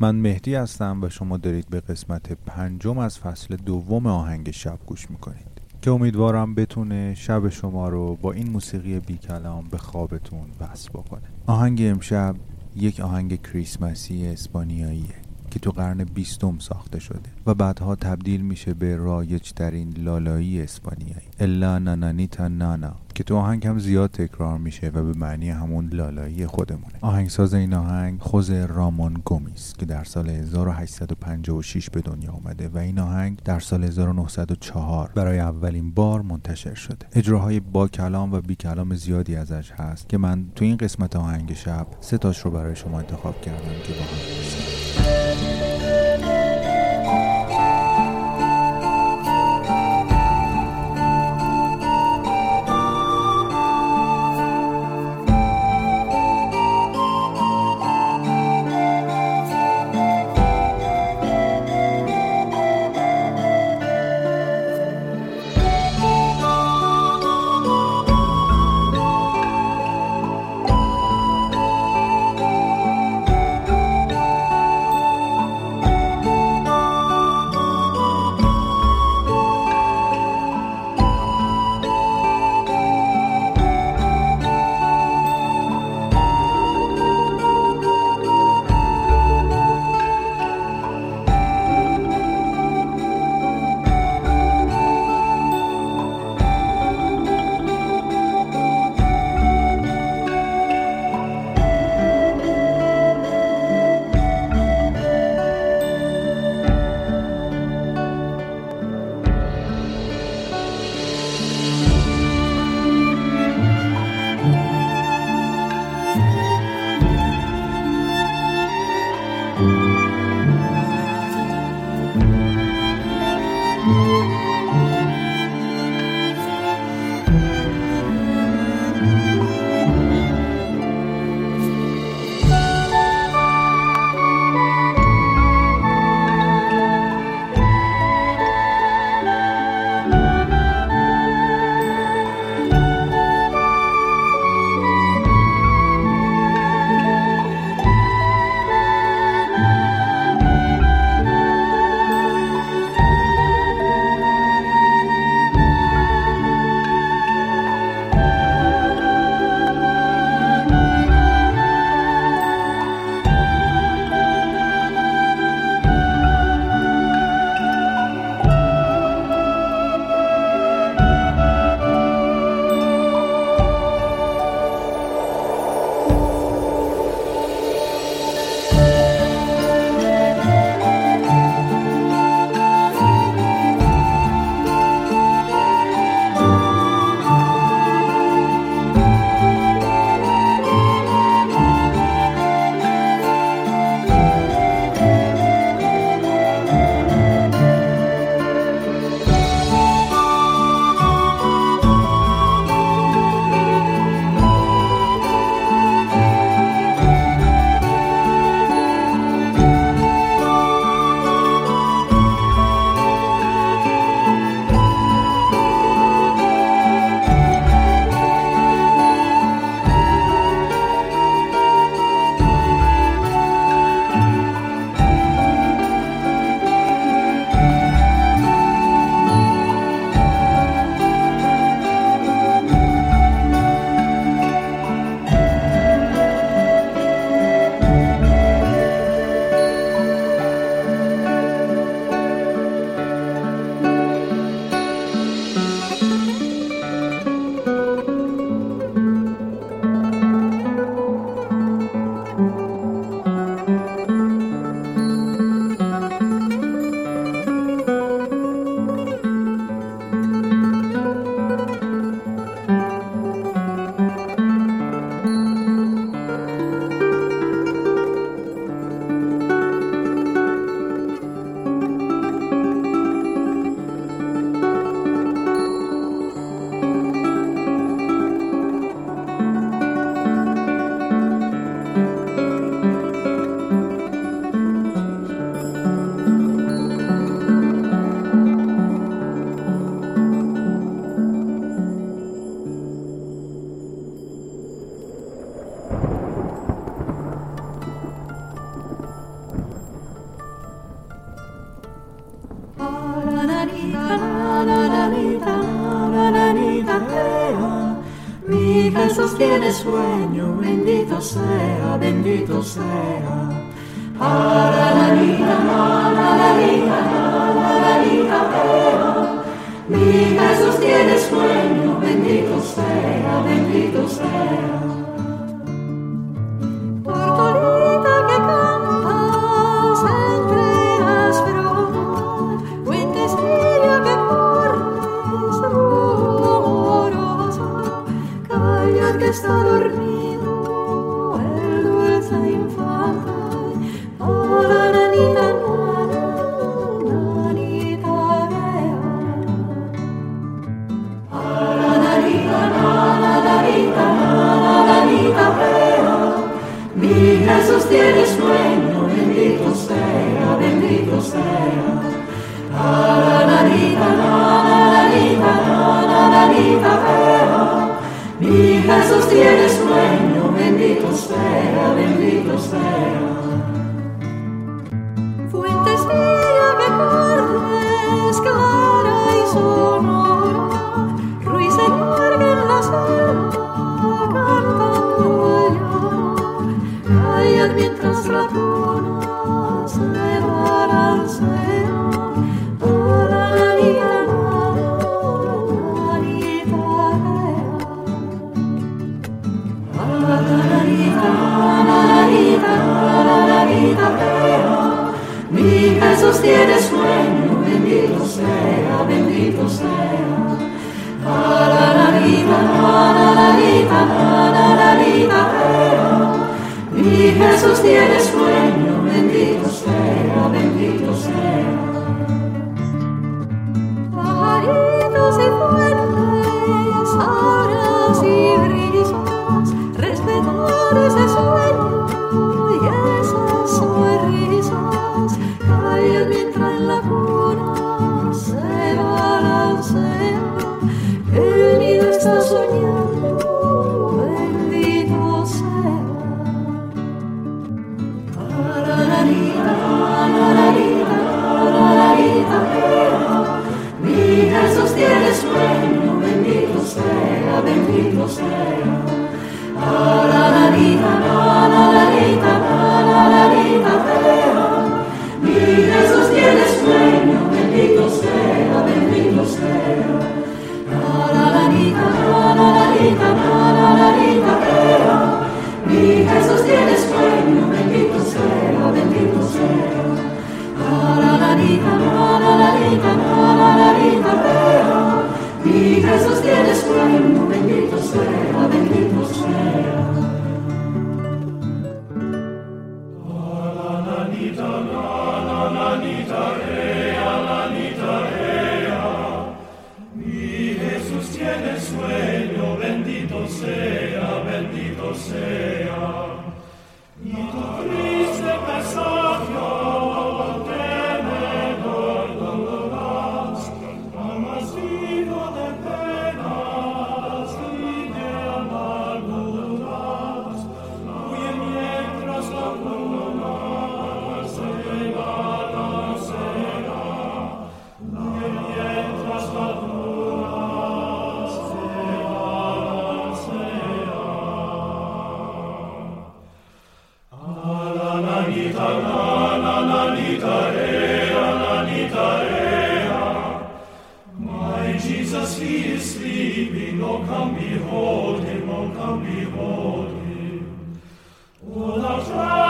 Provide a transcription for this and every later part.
من مهدی هستم و شما دارید به قسمت پنجم از فصل دوم آهنگ شب گوش می‌کنید. که امیدوارم بتونه شب شما رو با این موسیقی بی کلام به خوابتون وصل بکنه. آهنگ امشب یک آهنگ کریسمسی اسپانیاییه که تو قرن بیستم ساخته شده و بعدها تبدیل میشه به رایج ترین لالایی اسپانیایی. الا نانانیتا نانا. که تو آهنگ هم زیاد تکرار میشه و به معنی همون لالایی خودمونه. آهنگساز این آهنگ خوز رامون گومیس که در سال 1856 به دنیا اومده و این آهنگ در سال 1904 برای اولین بار منتشر شده. اجراهای با کلام و بی کلام زیادی ازش هست که من تو این قسمت آهنگ شب سه تاش رو برای شما انتخاب کردم که با هم Mi Jesús tiene sueño, bendito sea, bendito sea. Para la liga, para la liga, para la Mi Jesús tiene sueño, bendito sea, bendito sea. Mi Jesús tiene sueño, bendito espera, bendito espera. Fuentes mía de verdes, clara y sonora, ruiseñor en la selva, cantando allá, callad mientras la pone. Jesús sostiene sueño, bendito sea, bendito sea. A la larita, a la larita, a la larita, mi Jesús tiene sueño, bendito sea, bendito sea. Pajaritos y fuertes, aras y brillos, respetadores de su come behold him, oh come behold him. Oh thou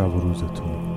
شب و روزتون